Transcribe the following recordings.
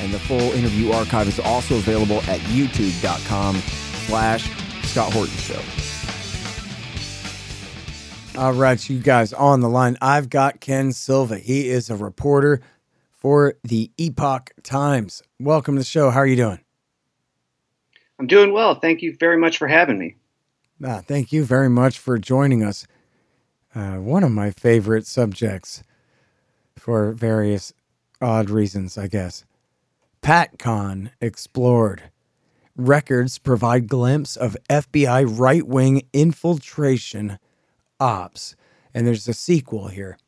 and the full interview archive is also available at youtube.com slash Scott Horton Show. All right, you guys on the line. I've got Ken Silva. He is a reporter for the Epoch Times. Welcome to the show. How are you doing? I'm doing well. Thank you very much for having me. Ah, thank you very much for joining us. Uh, one of my favorite subjects for various odd reasons, I guess. PatCon explored. Records provide glimpse of FBI right wing infiltration ops. And there's a sequel here.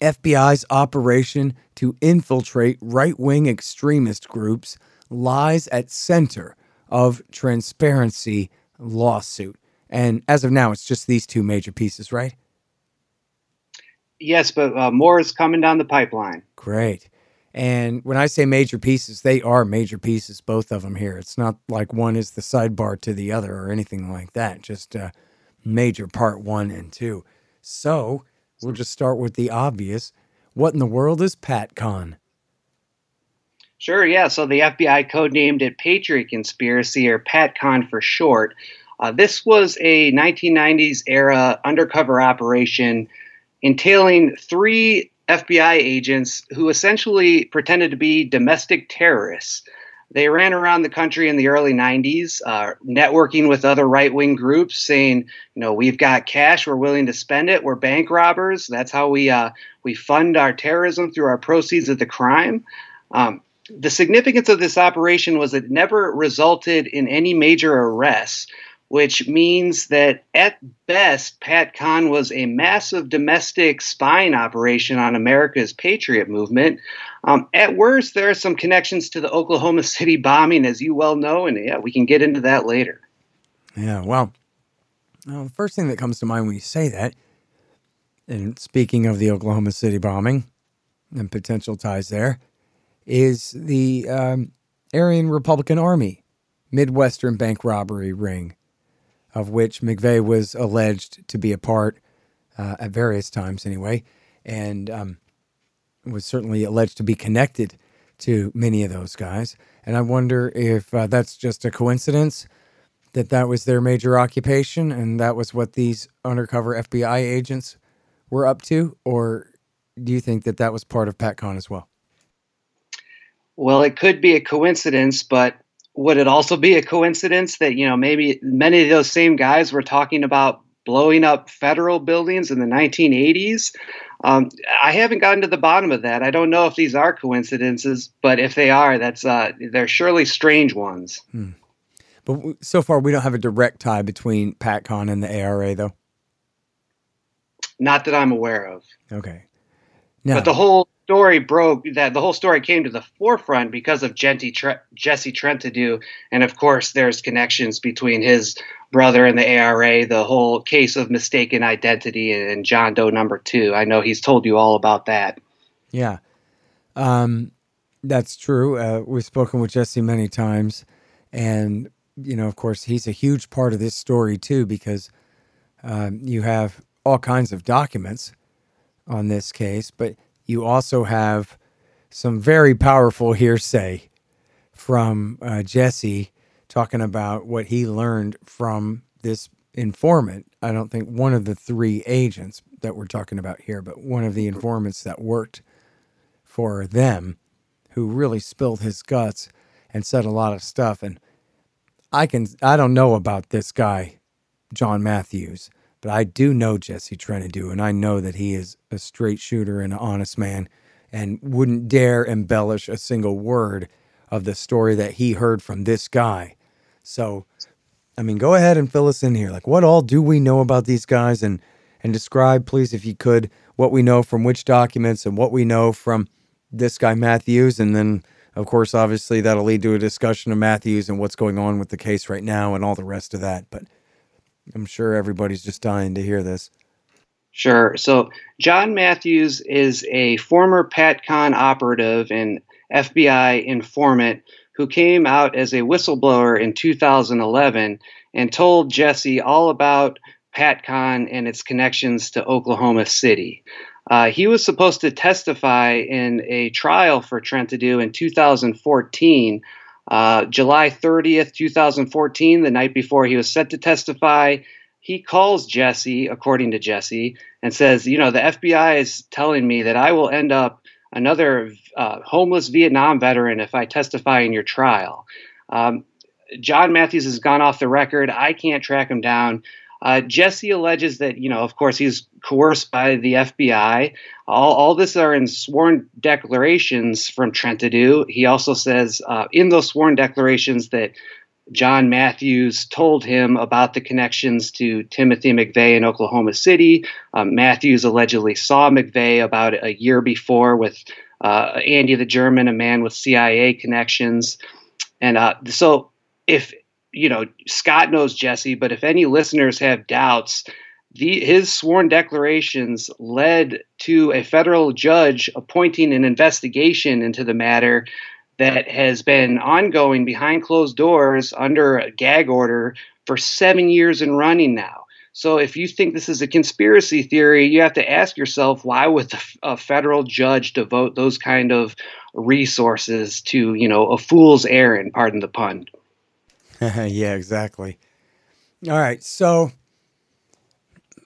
FBI's operation to infiltrate right wing extremist groups lies at center of transparency lawsuit. And as of now, it's just these two major pieces, right? Yes, but uh, more is coming down the pipeline. Great. And when I say major pieces, they are major pieces, both of them here. It's not like one is the sidebar to the other or anything like that, just uh, major part one and two. So we'll just start with the obvious. What in the world is PatCon? Sure, yeah. So the FBI codenamed it Patriot Conspiracy, or PatCon for short. Uh, this was a 1990s era undercover operation entailing three FBI agents who essentially pretended to be domestic terrorists. They ran around the country in the early 90s, uh, networking with other right wing groups, saying, you know, we've got cash, we're willing to spend it, we're bank robbers. That's how we, uh, we fund our terrorism through our proceeds of the crime. Um, the significance of this operation was it never resulted in any major arrests which means that at best, PatCon was a massive domestic spying operation on America's patriot movement. Um, at worst, there are some connections to the Oklahoma City bombing, as you well know, and yeah, we can get into that later. Yeah, well, well, the first thing that comes to mind when you say that, and speaking of the Oklahoma City bombing and potential ties there, is the um, Aryan Republican Army Midwestern bank robbery ring of which McVeigh was alleged to be a part uh, at various times, anyway, and um, was certainly alleged to be connected to many of those guys. And I wonder if uh, that's just a coincidence that that was their major occupation and that was what these undercover FBI agents were up to, or do you think that that was part of PatCon as well? Well, it could be a coincidence, but would it also be a coincidence that you know maybe many of those same guys were talking about blowing up federal buildings in the 1980s um, i haven't gotten to the bottom of that. I don't know if these are coincidences but if they are that's uh, they're surely strange ones. Hmm. but so far we don't have a direct tie between patcon and the ara though? Not that i'm aware of. Okay. Now, but the whole story broke that the whole story came to the forefront because of Tre- Jesse Trentadue, and of course there's connections between his brother and the ARA, the whole case of mistaken identity and John Doe number two. I know he's told you all about that. Yeah, um, that's true. Uh, we've spoken with Jesse many times, and you know, of course, he's a huge part of this story too because um, you have all kinds of documents on this case, but you also have some very powerful hearsay from uh, Jesse talking about what he learned from this informant. I don't think one of the three agents that we're talking about here, but one of the informants that worked for them who really spilled his guts and said a lot of stuff. And I can, I don't know about this guy, John Matthews, but I do know Jesse Trentadue, and I know that he is a straight shooter and an honest man and wouldn't dare embellish a single word of the story that he heard from this guy. So, I mean, go ahead and fill us in here. Like, what all do we know about these guys? And, and describe, please, if you could, what we know from which documents and what we know from this guy Matthews, and then, of course, obviously, that'll lead to a discussion of Matthews and what's going on with the case right now and all the rest of that. But I'm sure everybody's just dying to hear this. Sure. So, John Matthews is a former PATCON operative and FBI informant who came out as a whistleblower in 2011 and told Jesse all about PATCON and its connections to Oklahoma City. Uh, he was supposed to testify in a trial for Trentadue in 2014. Uh, July 30th, 2014, the night before he was set to testify, he calls Jesse, according to Jesse, and says, You know, the FBI is telling me that I will end up another uh, homeless Vietnam veteran if I testify in your trial. Um, John Matthews has gone off the record. I can't track him down. Uh, Jesse alleges that, you know, of course, he's coerced by the FBI. All, all this are in sworn declarations from Trentadue. He also says uh, in those sworn declarations that John Matthews told him about the connections to Timothy McVeigh in Oklahoma City. Um, Matthews allegedly saw McVeigh about a year before with uh, Andy the German, a man with CIA connections. And uh, so, if you know, Scott knows Jesse, but if any listeners have doubts, the, his sworn declarations led to a federal judge appointing an investigation into the matter that has been ongoing behind closed doors under a gag order for seven years and running now. So if you think this is a conspiracy theory, you have to ask yourself why would a federal judge devote those kind of resources to, you know, a fool's errand, pardon the pun. yeah, exactly. All right. So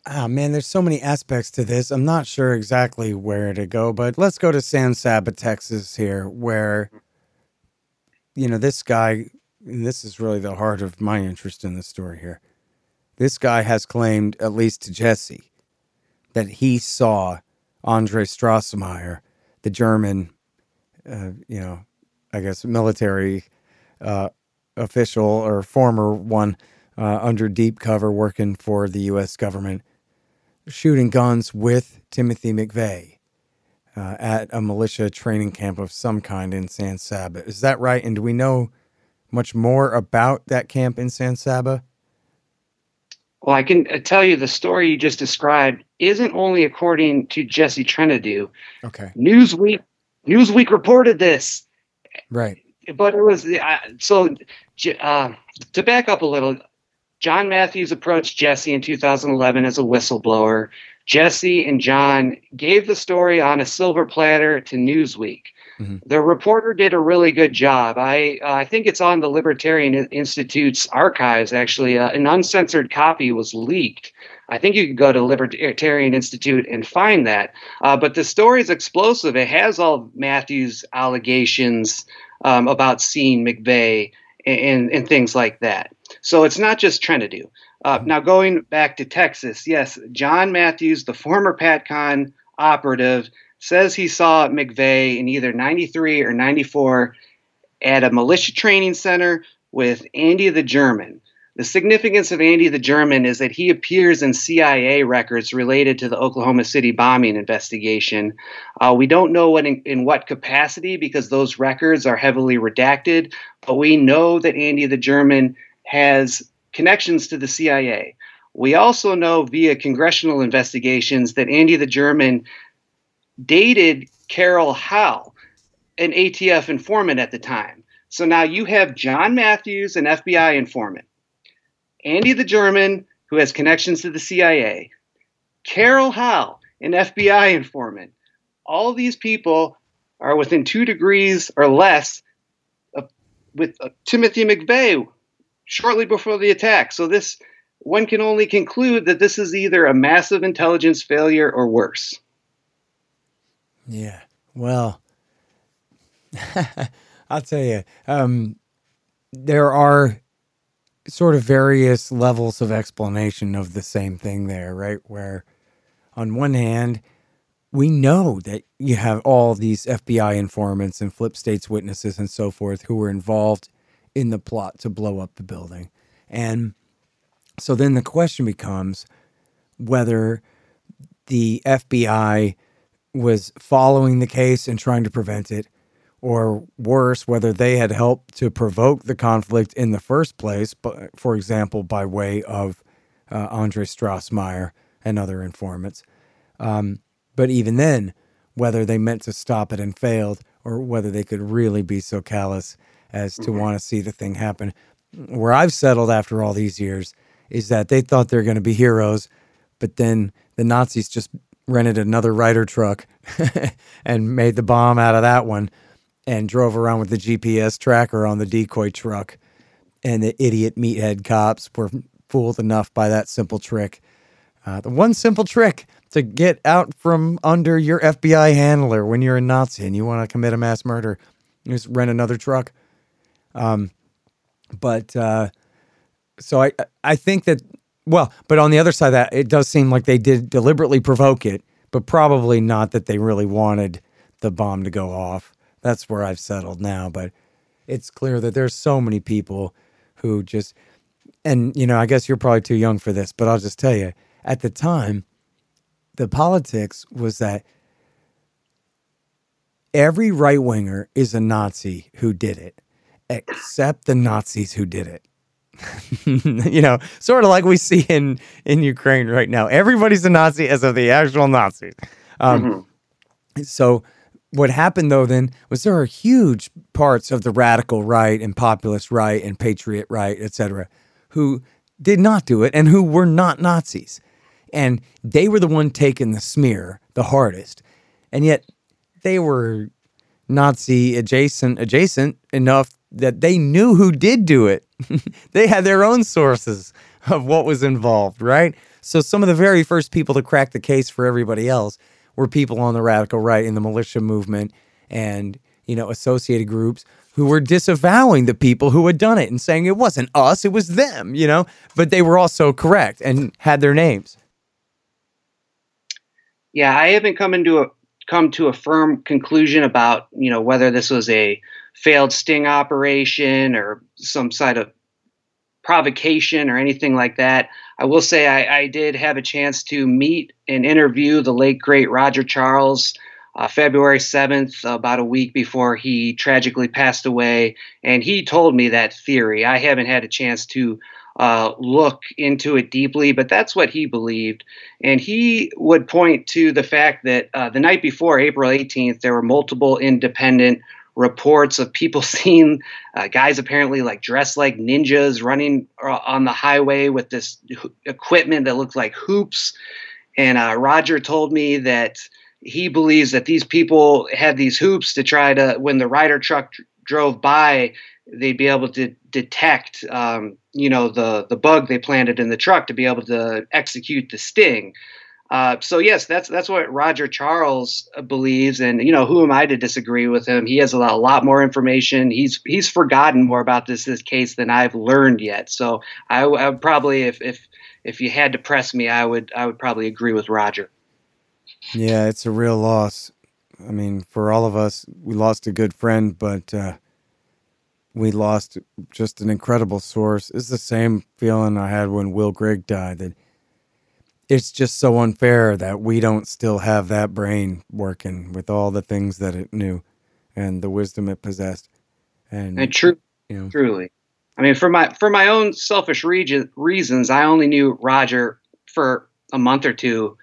oh man, there's so many aspects to this. I'm not sure exactly where to go, but let's go to San Saba, Texas here, where you know, this guy, this is really the heart of my interest in the story here. This guy has claimed, at least to Jesse, that he saw Andre Strassmeir, the German, uh, you know, I guess military uh, official or former one uh, under deep cover working for the U.S. government, shooting guns with Timothy McVeigh uh, at a militia training camp of some kind in San Saba. Is that right? And do we know much more about that camp in San Saba? Well, I can uh, tell you the story you just described isn't only according to Jesse Trentadue. Okay. Newsweek Newsweek reported this. Right. But it was uh, so uh, to back up a little. John Matthews approached Jesse in 2011 as a whistleblower. Jesse and John gave the story on a silver platter to Newsweek. Mm-hmm. The reporter did a really good job. I uh, I think it's on the Libertarian Institute's archives. Actually, uh, an uncensored copy was leaked. I think you could go to Libertarian Institute and find that. Uh, but the story is explosive. It has all Matthews' allegations um, about seeing McVeigh and, and, things like that. So it's not just Trentadue. Uh, now, going back to Texas, yes, John Matthews, the former PATCON operative, says he saw McVeigh in either 93 or 94 at a militia training center with Andy the German. The significance of Andy the German is that he appears in CIA records related to the Oklahoma City bombing investigation. Uh, we don't know what in, in, what capacity because those records are heavily redacted, but we know that Andy the German has connections to the CIA. We also know via congressional investigations that Andy the German dated Carol Howe, an ATF informant at the time. So now you have John Matthews, an FBI informant, Andy the German, who has connections to the CIA, Carol Howe, an FBI informant. All these people are within two degrees or less of, with uh, Timothy McVeigh, shortly before the attack. So this one can only conclude that this is either a massive intelligence failure or worse. Yeah. Well, I'll tell you, um, there are sort of various levels of explanation of the same thing there, right? Where on one hand, we know that you have all these FBI informants and flip states witnesses and so forth who were involved in the plot to blow up the building. And so then the question becomes whether the FBI was following the case and trying to prevent it, or worse, whether they had helped to provoke the conflict in the first place, but, for example, by way of uh, Andre Strassmeir and other informants. Um, but even then, whether they meant to stop it and failed, or whether they could really be so callous as to mm-hmm. want to see the thing happen. Where I've settled after all these years is that they thought they're going to be heroes, but then the Nazis just rented another Ryder truck and made the bomb out of that one and drove around with the GPS tracker on the decoy truck. And the idiot meathead cops were fooled enough by that simple trick. Uh, the one simple trick to get out from under your FBI handler when you're a Nazi and you want to commit a mass murder, just rent another truck. Um, but uh, so I I think that well, but on the other side of that, it does seem like they did deliberately provoke it, but probably not that they really wanted the bomb to go off. That's where I've settled now. But it's clear that there's so many people who just, and you know, I guess you're probably too young for this, but I'll just tell you, at the time, the politics was that every right winger is a Nazi who did it, except the Nazis who did it. you know, sort of like we see in in Ukraine right now. Everybody's a Nazi as of the actual Nazis. Um, mm-hmm. So what happened though then was there are huge parts of the radical right and populist right and patriot right, etc., who did not do it and who were not Nazis. And they were the one taking the smear the hardest. And yet they were Nazi adjacent adjacent enough that they knew who did do it. they had their own sources of what was involved, right? So some of the very first people to crack the case for everybody else were people on the radical right in the militia movement and, you know, associated groups who were disavowing the people who had done it and saying it wasn't us, it was them, you know, but they were also correct and had their names. Yeah, I haven't come into a come to a firm conclusion about, you know, whether this was a failed sting operation or some side of provocation or anything like that. I will say I, I, did have a chance to meet and interview the late great Roger Charles uh, February 7th, about a week before he tragically passed away. And he told me that theory. I haven't had a chance to uh, look into it deeply, but that's what he believed. And he would point to the fact that uh, the night before, April 18th, there were multiple independent reports of people seeing uh, guys apparently like dressed like ninjas running uh, on the highway with this equipment that looked like hoops. And uh, Roger told me that he believes that these people had these hoops to try to, when the Ryder truck drove by, they'd be able to detect, um, you know, the the bug they planted in the truck to be able to execute the sting. Uh, so yes, that's that's what Roger Charles uh, believes, and you know who am I to disagree with him? He has a lot, a lot more information. He's he's forgotten more about this this case than I've learned yet. So I, I would probably, if if if you had to press me, I would I would probably agree with Roger. Yeah, it's a real loss. I mean, for all of us, we lost a good friend, but uh, we lost just an incredible source. It's the same feeling I had when Will Grigg died. That it's just so unfair that we don't still have that brain working with all the things that it knew and the wisdom it possessed. And, and true, you know, truly. I mean, for my for my own selfish reasons, I only knew Roger for a month or two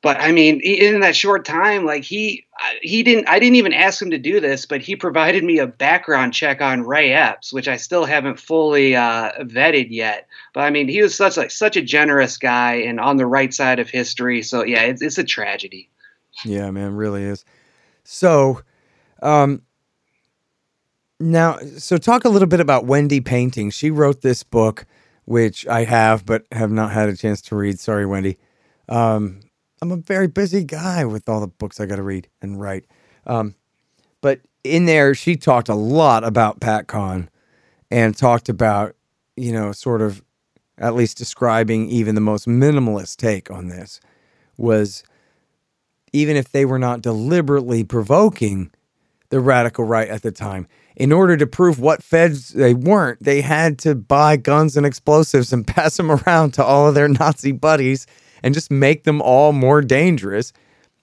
but I mean, in that short time, like he he didn't I didn't even ask him to do this, but he provided me a background check on Ray Epps, which I still haven't fully uh, vetted yet. But I mean, he was such like such a generous guy and on the right side of history. So yeah, it's it's a tragedy. Yeah, man, really is. So, um, now, so talk a little bit about Wendy Painting. She wrote this book, which I have but have not had a chance to read. Sorry, Wendy. Um, I'm a very busy guy with all the books I got to read and write. Um, but in there, she talked a lot about Pat PatCon and talked about, you know, sort of at least describing even the most minimalist take on this was even if they were not deliberately provoking the radical right at the time, in order to prove what feds they weren't, they had to buy guns and explosives and pass them around to all of their Nazi buddies and just make them all more dangerous,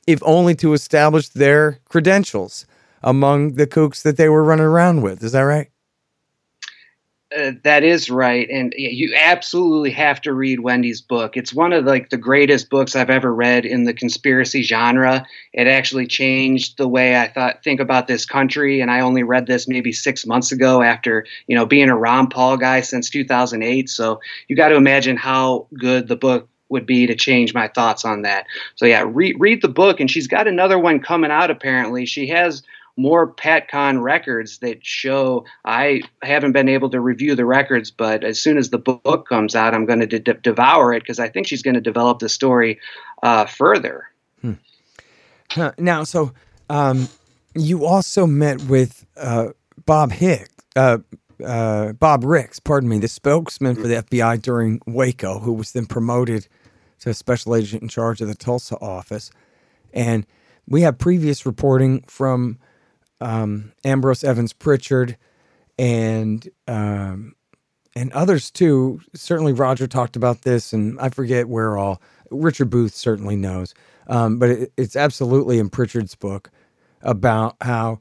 if only to establish their credentials. among the kooks that they were running around with. Is that right? Uh, that is right, and you absolutely have to read Wendy's book. It's one of like the greatest books I've ever read in the conspiracy genre. It actually changed the way I thought think about this country, and I only read this maybe six months ago after you know being a Ron Paul guy since 2008. So you got to imagine how good the book would be to change my thoughts on that. So yeah, read read the book, and she's got another one coming out. Apparently, she has more PatCon records that show. I haven't been able to review the records, but as soon as the book comes out, I'm going to de- devour it because I think she's going to develop the story uh, further. Hmm. Now, so um, you also met with uh, Bob Hicks. Uh, uh, Bob Ricks, pardon me, the spokesman for the FBI during Waco, who was then promoted to special agent in charge of the Tulsa office. And we have previous reporting from um, Ambrose Evans Pritchard and um, and others too. Certainly, Roger talked about this, and I forget where all. Richard Booth certainly knows, um, but it, it's absolutely in Pritchard's book about how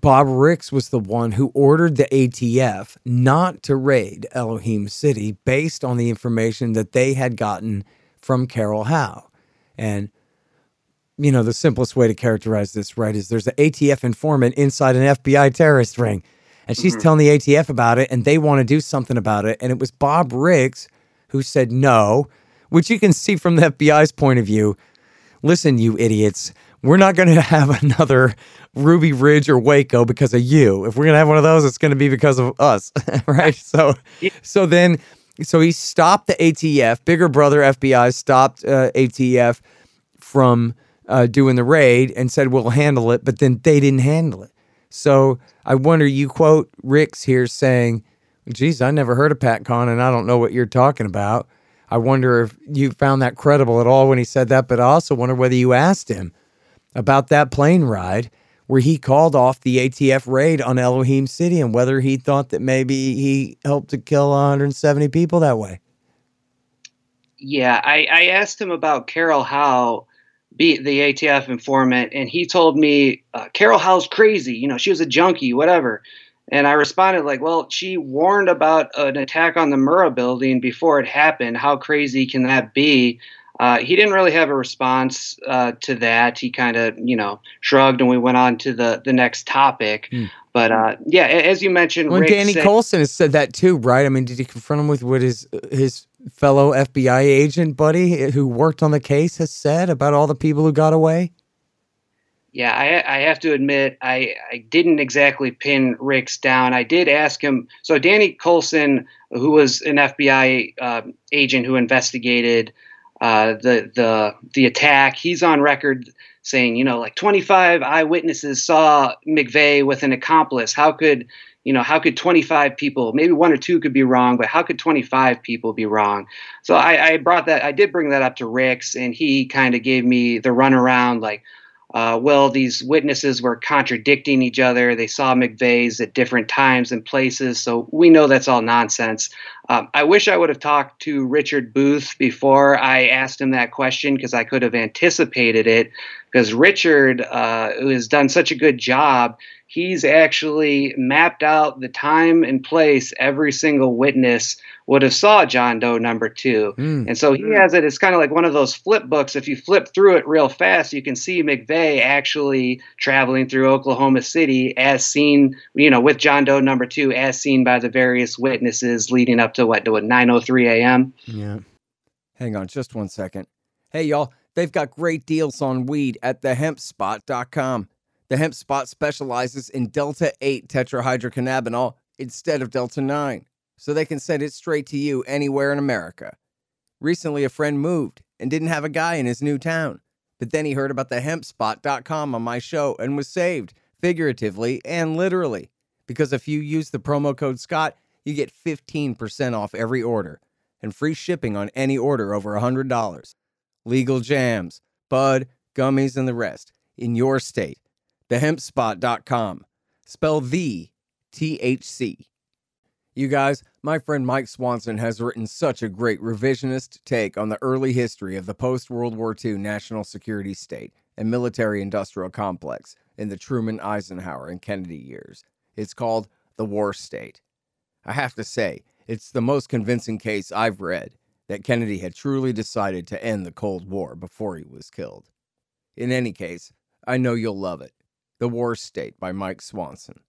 Bob Ricks was the one who ordered the ATF not to raid Elohim City based on the information that they had gotten from Carol Howe. And, you know, the simplest way to characterize this, right, is there's an ATF informant inside an FBI terrorist ring. And she's mm-hmm. telling the ATF about it, and they want to do something about it. And it was Bob Ricks who said no, which you can see from the FBI's point of view. Listen, you idiots, we're not going to have another Ruby Ridge or Waco because of you. If we're going to have one of those, it's going to be because of us, right? So, so then, so he stopped the ATF. Bigger brother FBI stopped uh, ATF from uh, doing the raid and said we'll handle it, but then they didn't handle it. So I wonder. You quote Ricks here saying, "Geez, I never heard of PatCon, and I don't know what you're talking about." I wonder if you found that credible at all when he said that, but I also wonder whether you asked him about that plane ride where he called off the ATF raid on Elohim City and whether he thought that maybe he helped to kill 170 people that way. Yeah, I, I asked him about Carol Howe, the ATF informant, and he told me uh, Carol Howe's crazy. You know, she was a junkie, whatever. And I responded like, well, she warned about an attack on the Murrah building before it happened. How crazy can that be? Uh, he didn't really have a response uh, to that. He kind of, you know, shrugged, and we went on to the the next topic. Mm. But uh, yeah, as you mentioned, when Danny said, Coulson has said that too, right? I mean, did he confront him with what his his fellow FBI agent buddy who worked on the case has said about all the people who got away? Yeah, I, I have to admit, I, I didn't exactly pin Ricks down. I did ask him. So Danny Coulson, who was an FBI uh, agent who investigated uh, the the the attack. He's on record saying, you know, like 25 eyewitnesses saw McVeigh with an accomplice. How could you know how could 25 people maybe one or two could be wrong but how could 25 people be wrong so i, I brought that i did bring that up to ricks and he kind of gave me the runaround like uh, well, these witnesses were contradicting each other. They saw McVeigh's at different times and places, so we know that's all nonsense. Um, I wish I would have talked to Richard Booth before I asked him that question because I could have anticipated it. Because Richard, uh, who has done such a good job, he's actually mapped out the time and place every single witness would have saw John Doe number two. Mm. And so he mm. has it. It's kind of like one of those flip books. If you flip through it real fast, you can see McVeigh actually traveling through Oklahoma City as seen, you know, with John Doe number two, as seen by the various witnesses leading up to what, to what 9:03 a.m. Yeah. Hang on, just one second. Hey, y'all. They've got great deals on weed at thehempspot.com. The Hemp Spot specializes in Delta 8 tetrahydrocannabinol instead of Delta 9 so they can send it straight to you anywhere in America. Recently, a friend moved and didn't have a guy in his new town, but then he heard about the hempspot.com on my show and was saved, figuratively and literally, because if you use the promo code Scott, you get 15% off every order and free shipping on any order over $100. Legal jams, bud, gummies, and the rest in your state. Thehempspot.com. Spell the THC. You guys, my friend Mike Swanson has written such a great revisionist take on the early history of the post World War II national security state and military industrial complex in the Truman, Eisenhower, and Kennedy years. It's called The War State. I have to say, it's the most convincing case I've read that Kennedy had truly decided to end the Cold War before he was killed. In any case, I know you'll love it. The War State by Mike Swanson.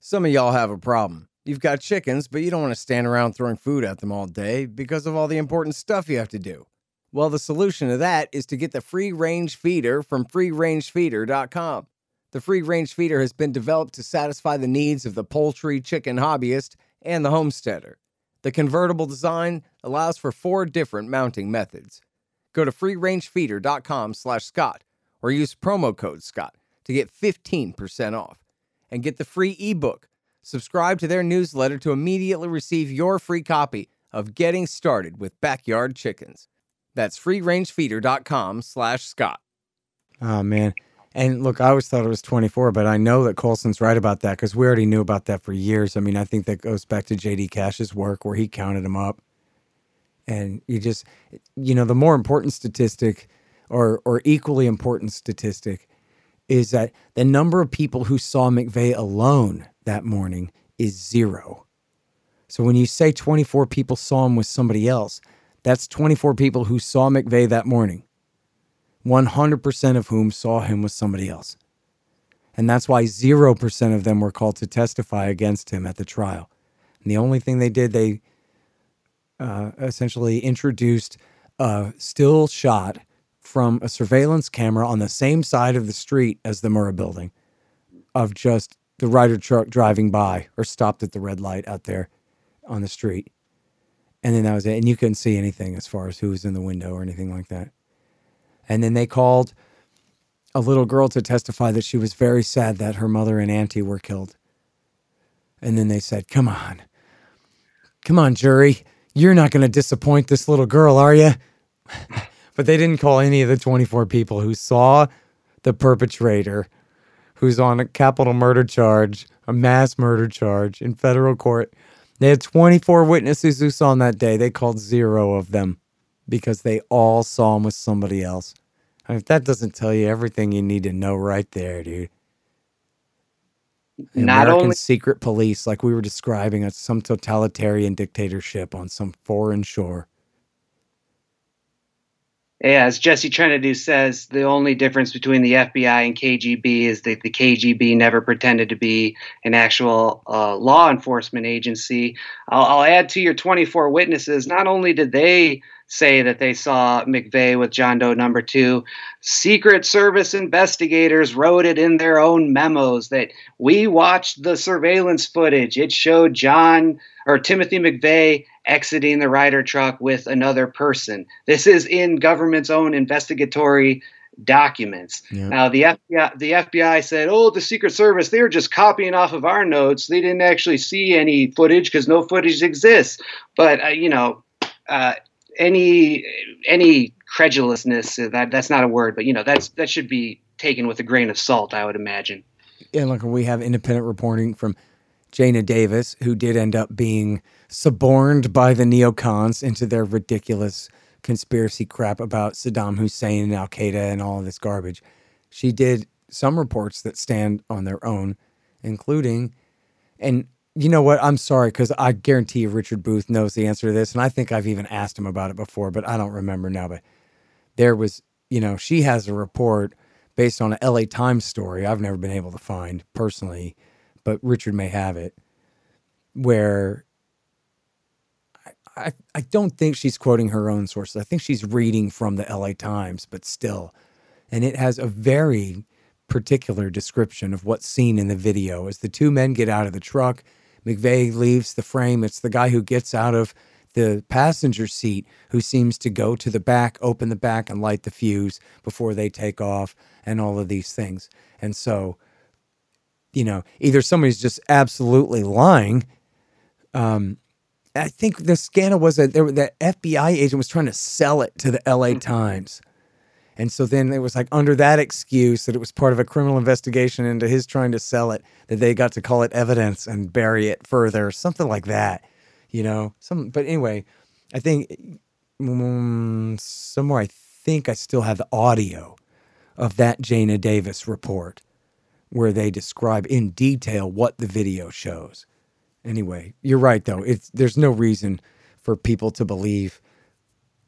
Some of y'all have a problem. You've got chickens, but you don't want to stand around throwing food at them all day because of all the important stuff you have to do. Well, the solution to that is to get the free range feeder from freerangefeeder.com. The free range feeder has been developed to satisfy the needs of the poultry chicken hobbyist and the homesteader. The convertible design allows for four different mounting methods. Go to freerangefeeder.com/scott or use promo code Scott to get 15% off and get the free ebook. Subscribe to their newsletter to immediately receive your free copy of Getting Started with Backyard Chickens. That's freerangefeeder.com slash Scott. Oh, man. And look, I always thought it was 24, but I know that Coulson's right about that because we already knew about that for years. I mean, I think that goes back to JD Cash's work where he counted them up. And you just, you know, the more important statistic or, or equally important statistic is that the number of people who saw McVeigh alone that morning is zero. So when you say 24 people saw him with somebody else, that's 24 people who saw McVeigh that morning, 100% of whom saw him with somebody else. And that's why 0% of them were called to testify against him at the trial. And the only thing they did, they uh, essentially introduced a still shot from a surveillance camera on the same side of the street as the Murrah building of just the Ryder truck driving by or stopped at the red light out there on the street. And then that was it. And you couldn't see anything as far as who was in the window or anything like that. And then they called a little girl to testify that she was very sad that her mother and auntie were killed. And then they said, Come on. Come on, jury. You're not going to disappoint this little girl, are you? but they didn't call any of the 24 people who saw the perpetrator who's on a capital murder charge, a mass murder charge in federal court. They had 24 witnesses who saw him that day. They called zero of them because they all saw him with somebody else. I mean, if that doesn't tell you everything you need to know right there, dude. The Not American only secret police, like we were describing, as some totalitarian dictatorship on some foreign shore. Yeah, as Jesse Trentadue says, the only difference between the FBI and KGB is that the KGB never pretended to be an actual uh, law enforcement agency. I'll, I'll add to your 24 witnesses. Not only did they say that they saw McVeigh with John Doe number two. Secret Service investigators wrote it in their own memos that we watched the surveillance footage. It showed John or Timothy McVeigh exiting the Ryder truck with another person. This is in government's own investigatory documents. Yep. Now the FBI the FBI said, "Oh, the Secret Service they were just copying off of our notes. They didn't actually see any footage because no footage exists." But uh, you know, uh, any any credulousness uh, that that's not a word, but you know that's that should be taken with a grain of salt, I would imagine. Yeah, look, we have independent reporting from Jayna Davis, who did end up being suborned by the neocons into their ridiculous conspiracy crap about Saddam Hussein and Al Qaeda and all of this garbage. She did some reports that stand on their own, including, and you know what? I'm sorry because I guarantee Richard Booth knows the answer to this, and I think I've even asked him about it before, but I don't remember now. But there was, you know, she has a report based on an LA Times story I've never been able to find personally, but Richard may have it, where I, I don't think she's quoting her own sources. I think she's reading from the LA Times, but still. And it has a very particular description of what's seen in the video as the two men get out of the truck. McVeigh leaves the frame. It's the guy who gets out of the passenger seat who seems to go to the back, open the back, and light the fuse before they take off, and all of these things. And so, you know, either somebody's just absolutely lying, um, I think the scandal was that there, the FBI agent was trying to sell it to the LA mm-hmm. Times. And so then it was like under that excuse that it was part of a criminal investigation into his trying to sell it, that they got to call it evidence and bury it further, something like that, you know. Some, but anyway, I think um, somewhere I think I still have the audio of that Jayna Davis report where they describe in detail what the video shows. Anyway, you're right though. It's there's no reason for people to believe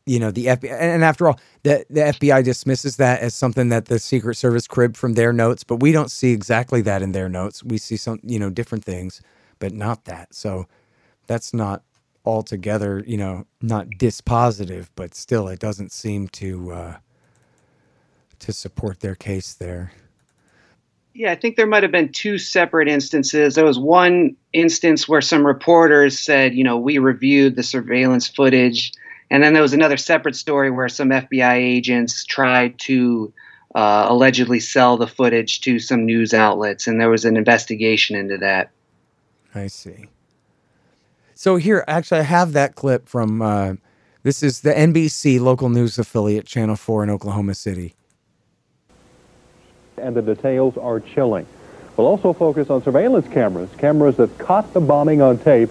you know the FBI and after all the the FBI dismisses that as something that the Secret Service cribbed from their notes, but we don't see exactly that in their notes. We see some, you know, different things, but not that. So that's not altogether, you know, not dispositive, but still it doesn't seem to uh to support their case there. Yeah, I think there might have been two separate instances. There was one instance where some reporters said, you know, we reviewed the surveillance footage. And then there was another separate story where some FBI agents tried to uh, allegedly sell the footage to some news outlets. And there was an investigation into that. I see. So here, actually, I have that clip from uh, this is the NBC local news affiliate, Channel 4 in Oklahoma City and the details are chilling. We'll also focus on surveillance cameras, cameras that caught the bombing on tape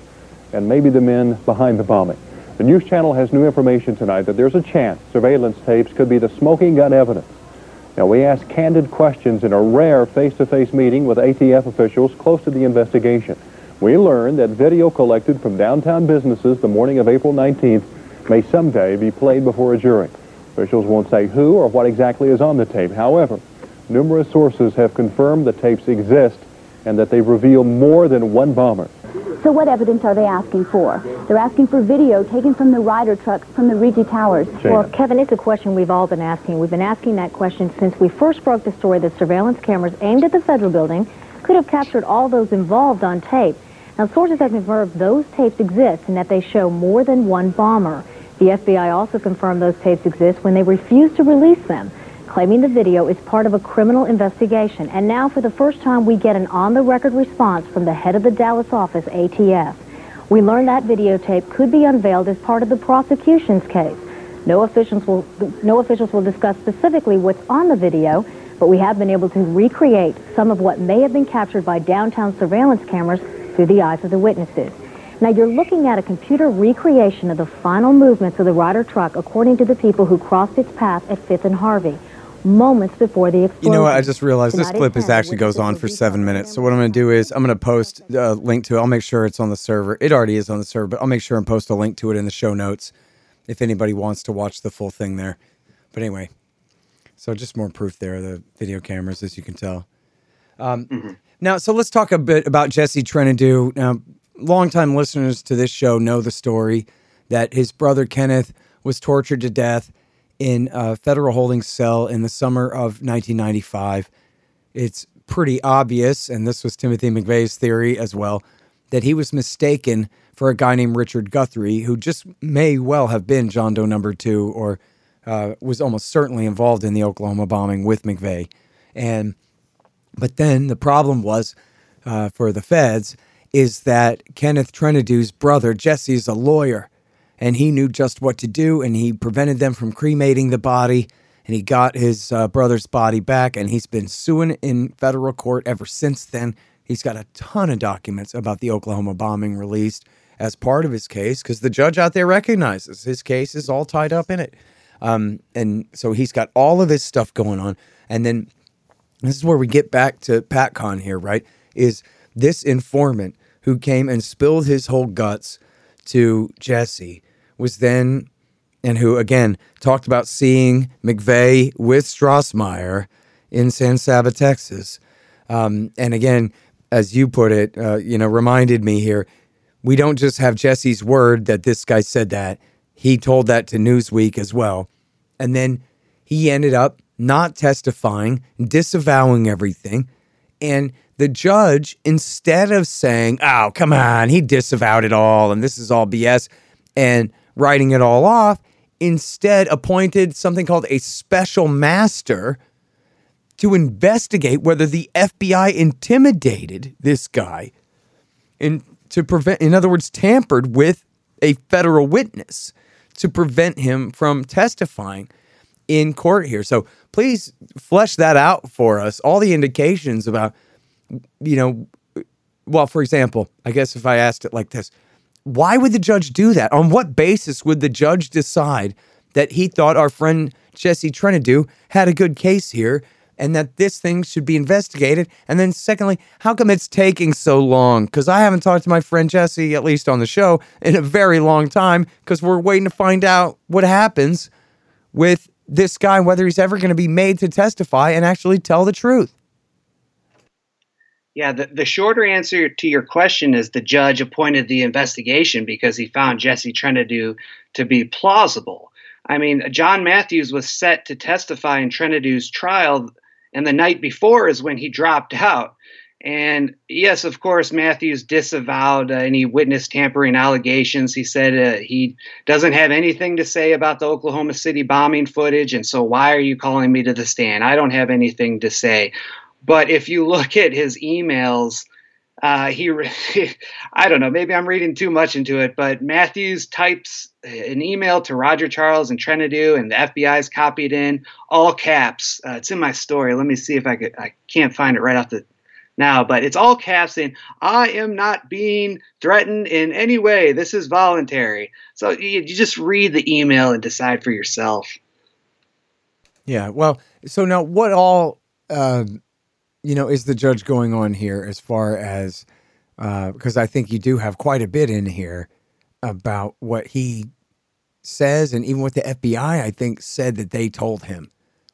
and maybe the men behind the bombing. The news channel has new information tonight that there's a chance surveillance tapes could be the smoking gun evidence. Now, we asked candid questions in a rare face-to-face -face meeting with ATF officials close to the investigation. We learned that video collected from downtown businesses the morning of April 19th may someday be played before a jury. Officials won't say who or what exactly is on the tape. However, Numerous sources have confirmed the tapes exist and that they reveal more than one bomber. So what evidence are they asking for? They're asking for video taken from the Ryder trucks from the Rigi Towers. Well, Kevin, it's a question we've all been asking. We've been asking that question since we first broke the story that surveillance cameras aimed at the federal building could have captured all those involved on tape. Now, sources have confirmed those tapes exist and that they show more than one bomber. The FBI also confirmed those tapes exist when they refused to release them claiming the video is part of a criminal investigation. And now, for the first time, we get an on-the-record response from the head of the Dallas office, ATF. We learned that videotape could be unveiled as part of the prosecution's case. No officials will, no officials will discuss specifically what's on the video, but we have been able to recreate some of what may have been captured by downtown surveillance cameras through the eyes of the witnesses. Now you're looking at a computer recreation of the final movements of the Ryder truck according to the people who crossed its path at 5th and Harvey moments before the explosion. You know what? I just realized this clip is actually goes on for seven minutes. So what I'm going to do is I'm going to post a link to it. I'll make sure it's on the server. It already is on the server, but I'll make sure and post a link to it in the show notes if anybody wants to watch the full thing there. But anyway, so just more proof there. The video cameras, as you can tell. Um, mm-hmm. Now, so let's talk a bit about Jesse Trentadue. Now, longtime listeners to this show know the story that his brother Kenneth was tortured to death in a federal holding cell in the summer of 1995. It's pretty obvious, and this was Timothy McVeigh's theory as well, that he was mistaken for a guy named Richard Guthrie, who just may well have been John Doe number two or uh, was almost certainly involved in the Oklahoma bombing with McVeigh. And but then the problem was uh, for the feds is that Kenneth Trentadue's brother Jesse is a lawyer, and he knew just what to do and he prevented them from cremating the body and he got his uh, brother's body back and he's been suing in federal court ever since then. He's got a ton of documents about the oklahoma bombing released as part of his case because the judge out there recognizes his case is all tied up in it. Um, and so he's got all of this stuff going on. And then this is where we get back to patcon here right is this informant who came and spilled his whole guts to Jesse was then, and who again talked about seeing McVeigh with Strassmeir in San Saba, Texas. Um, and again, as you put it, uh, you know, reminded me here, we don't just have Jesse's word that this guy said that. He told that to Newsweek as well. And then he ended up not testifying, disavowing everything. And the judge, instead of saying, oh, come on, he disavowed it all and this is all BS, and writing it all off, instead appointed something called a special master to investigate whether the FBI intimidated this guy and to prevent, in other words, tampered with a federal witness to prevent him from testifying in court here. So please flesh that out for us. All the indications about you know, well, for example, I guess if I asked it like this, why would the judge do that? On what basis would the judge decide that he thought our friend Jesse Trentadue had a good case here and that this thing should be investigated? And then, secondly, how come it's taking so long? Because I haven't talked to my friend Jesse, at least on the show, in a very long time because we're waiting to find out what happens with this guy, whether he's ever going to be made to testify and actually tell the truth. Yeah, the, the shorter answer to your question is the judge appointed the investigation because he found Jesse Trentadue to be plausible. I mean, John Matthews was set to testify in Trentadue's trial and the night before is when he dropped out. And yes, of course, Matthews disavowed uh, any witness tampering allegations. He said uh, he doesn't have anything to say about the Oklahoma City bombing footage. And so, why are you calling me to the stand? I don't have anything to say. But if you look at his emails, uh, he, I don't know, maybe I'm reading too much into it, but Matthews types an email to Roger Charles and Trentadue, and the FBI's copied in all caps. Uh, it's in my story. Let me see if I could. I can't find it right off the now, but it's all caps saying, I am not being threatened in any way. This is voluntary. So you, you just read the email and decide for yourself. Yeah. Well, so now what all uh, you know, is the judge going on here as far as because uh, I think you do have quite a bit in here about what he says, and even what the FBI I think said that they told him,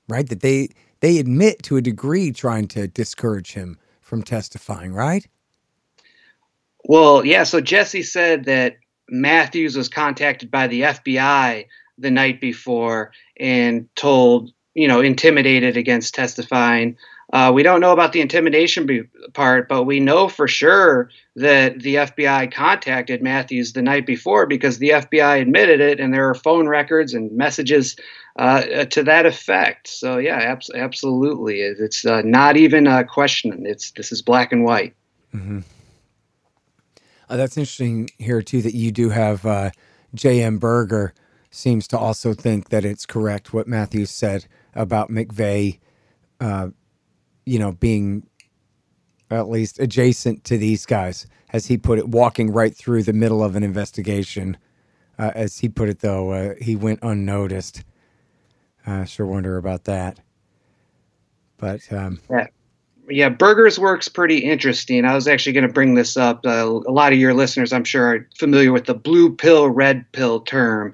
right? That they they admit to a degree trying to discourage him from testifying, right? Well, yeah. So Jesse said that Matthews was contacted by the FBI the night before and told, you know, intimidated against testifying. Uh, we don't know about the intimidation part, but we know for sure that the FBI contacted Matthews the night before because the FBI admitted it, and there are phone records and messages uh, to that effect. So yeah, abs- absolutely, it's uh, not even a question. It's this is black and white. Mm-hmm. Uh, that's interesting here too that you do have uh, J.M. Berger seems to also think that it's correct what Matthews said about McVeigh uh, you know, being at least adjacent to these guys, as he put it, walking right through the middle of an investigation. Uh, as he put it, though, uh, he went unnoticed. I uh, sure wonder about that. But um, yeah, yeah, Berger's work's pretty interesting. I was actually going to bring this up. Uh, a lot of your listeners, I'm sure, are familiar with the blue pill, red pill term.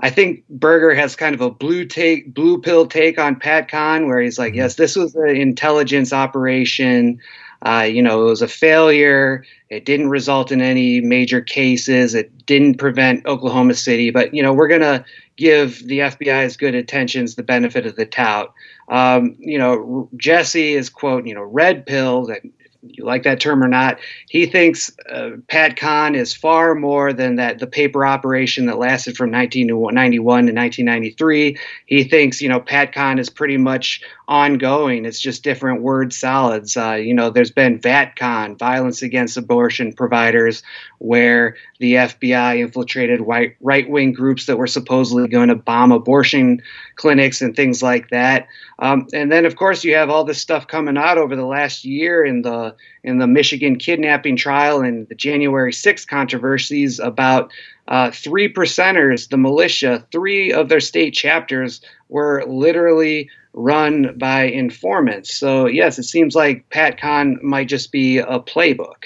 I think Berger has kind of a blue take, blue pill take on Pat Con, where he's like, mm-hmm. yes, this was an intelligence operation. Uh, you know, it was a failure. It didn't result in any major cases. It didn't prevent Oklahoma City. But you know, we're gonna give the FBI's good intentions the benefit of the doubt. Um, you know, Jesse is quote, you know, red pill that you like that term or not, he thinks uh, Pat Con is far more than that the paper operation that lasted from 1991 to 1993. He thinks, you know, Pat Con is pretty much ongoing. It's just different word salads. Uh, you know, there's been VAAPCON, violence against abortion providers, where the FBI infiltrated white right wing groups that were supposedly going to bomb abortion clinics and things like that. Um, and then, of course, you have all this stuff coming out over the last year in the in the Michigan kidnapping trial and the January 6th controversies about uh, three percenters, the militia, three of their state chapters were literally run by informants. So, yes, it seems like Pat Con might just be a playbook.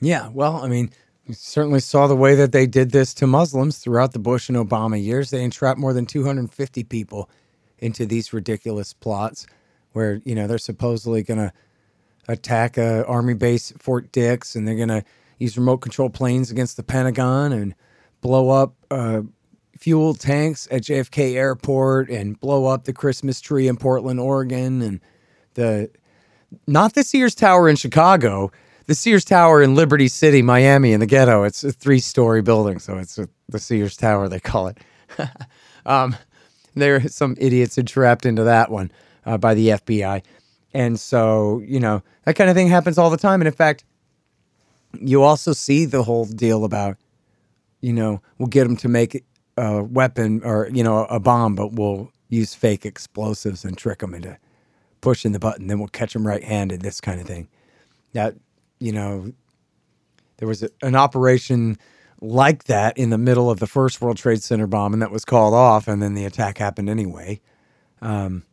Yeah, well, I mean, we certainly saw the way that they did this to Muslims throughout the Bush and Obama years. They entrapped more than 250 people into these ridiculous plots where, you know, they're supposedly going to attack a army base Fort Dix and they're going to use remote control planes against the Pentagon and blow up uh, fuel tanks at JFK Airport and blow up the Christmas tree in Portland, Oregon and the not the Sears Tower in Chicago, the Sears Tower in Liberty City, Miami, in the ghetto. It's a three story building, so it's a, the Sears Tower, they call it. um, there are some idiots entrapped into that one uh, by the FBI. And so, you know, that kind of thing happens all the time. And in fact, you also see the whole deal about, you know, we'll get them to make a weapon or, you know, a bomb, but we'll use fake explosives and trick them into pushing the button. Then we'll catch them right handed, this kind of thing. That you know, there was a, an operation like that in the middle of the first World Trade Center bomb, and that was called off, and then the attack happened anyway. Um,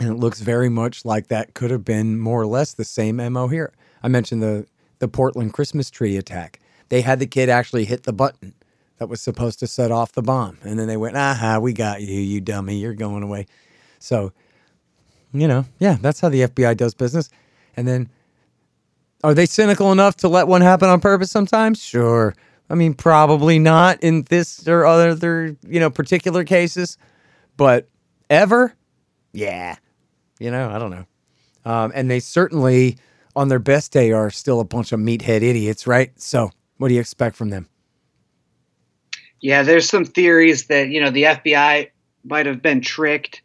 and it looks very much like that could have been more or less the same MO here. I mentioned the the Portland Christmas tree attack. They had the kid actually hit the button that was supposed to set off the bomb, and then they went, "Aha, we got you, you dummy, you're going away." So, you know, yeah, that's how the FBI does business. And then, are they cynical enough to let one happen on purpose sometimes? Sure. I mean, probably not in this or other, you know, particular cases, but ever, yeah, you know, I don't know. Um, and they certainly, on their best day, are still a bunch of meathead idiots, right? So, what do you expect from them? Yeah, there's some theories that you know the FBI might have been tricked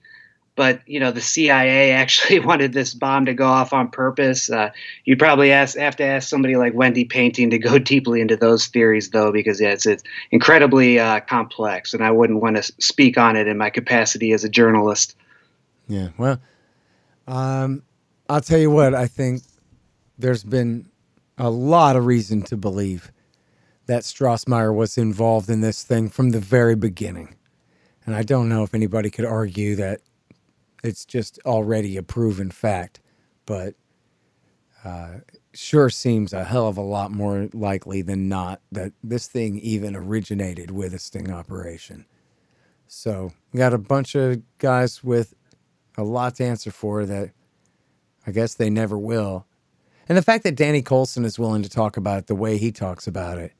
but you know the CIA actually wanted this bomb to go off on purpose. Uh, you'd probably ask, have to ask somebody like Wendy Painting to go deeply into those theories, though, because yeah, it's, it's incredibly uh, complex, and I wouldn't want to speak on it in my capacity as a journalist. Yeah, well, um, I'll tell you what. I think there's been a lot of reason to believe that Strassmeir was involved in this thing from the very beginning. And I don't know if anybody could argue that it's just already a proven fact, but uh, sure seems a hell of a lot more likely than not that this thing even originated with a sting operation. So got a bunch of guys with a lot to answer for that I guess they never will. And the fact that Danny Coulson is willing to talk about it the way he talks about it,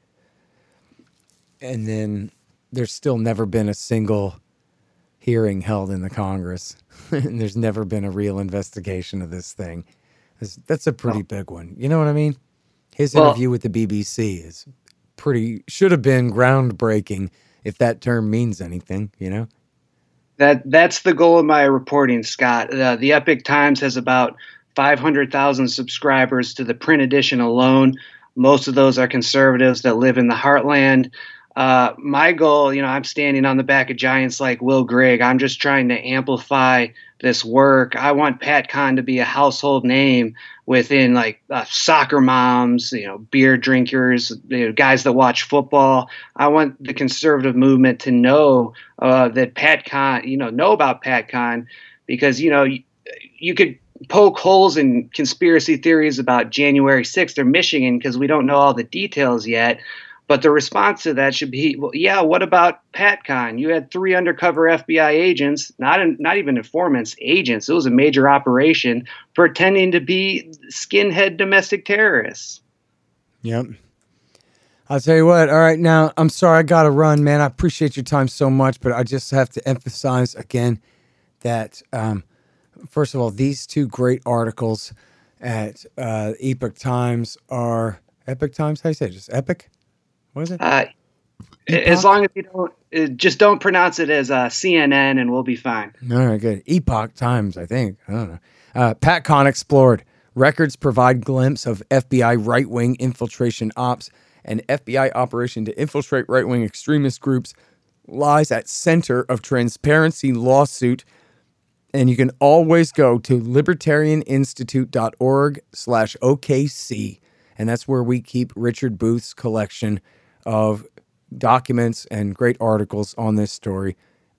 and then there's still never been a single hearing held in the Congress, and there's never been a real investigation of this thing. That's a pretty big one. You know what I mean? His well, interview with the BBC is pretty should have been groundbreaking if that term means anything. You know. That that's the goal of my reporting, Scott. Uh, the Epic Times has about 500,000 subscribers to the print edition alone. Most of those are conservatives that live in the heartland. Uh, my goal, you know, I'm standing on the back of giants like Will Grigg. I'm just trying to amplify this work. I want Pat Con to be a household name within like uh, soccer moms, you know, beer drinkers, you know, guys that watch football. I want the conservative movement to know uh, that Pat Con, you know, know about Pat Con because, you know, you, you could poke holes in conspiracy theories about January 6th or Michigan because we don't know all the details yet. But the response to that should be, well, yeah, what about PatCon? You had three undercover FBI agents, not in, not even informants, agents. It was a major operation pretending to be skinhead domestic terrorists. Yep. I'll tell you what. All right, now I'm sorry I got to run, man. I appreciate your time so much, but I just have to emphasize again that um, first of all, these two great articles at uh, Epoch Times are Epic Times. How do you say it? Just Epic? What is it? Uh, as long as you don't, uh, just don't pronounce it as uh, CNN, and we'll be fine. All right, good. Epoch Times, I think. I don't know. Uh, Pat Con explored. Records provide glimpse of FBI right wing infiltration ops and FBI operation to infiltrate right wing extremist groups lies at center of transparency lawsuit. And you can always go to libertarianinstitute.org slash OKC. And that's where we keep Richard Booth's collection of documents and great articles on this story,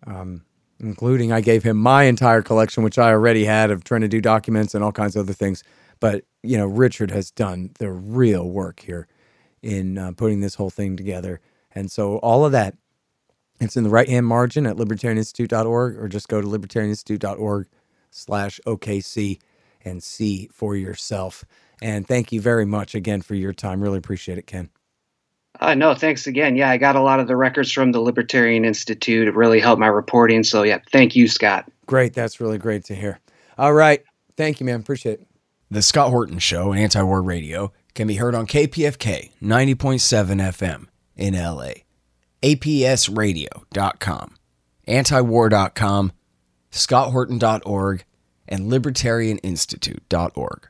um, including I gave him my entire collection, which I already had of Trentadue documents and all kinds of other things. But you know, Richard has done the real work here in uh, putting this whole thing together, and so all of that. It's in the right hand margin at libertarianinstitute.org or just go to libertarianinstitute.org slash OKC and see for yourself. And thank you very much again for your time. Really appreciate it, Ken. Uh, no, thanks again. Yeah, I got a lot of the records from the Libertarian Institute. It really helped my reporting. So, yeah, thank you, Scott. Great. That's really great to hear. All right. Thank you, man. Appreciate it. The Scott Horton Show, Anti War Radio, can be heard on KPFK 90.7 FM in LA, APSradio.com, antiwar.com, scotthorton.org, and libertarianinstitute.org.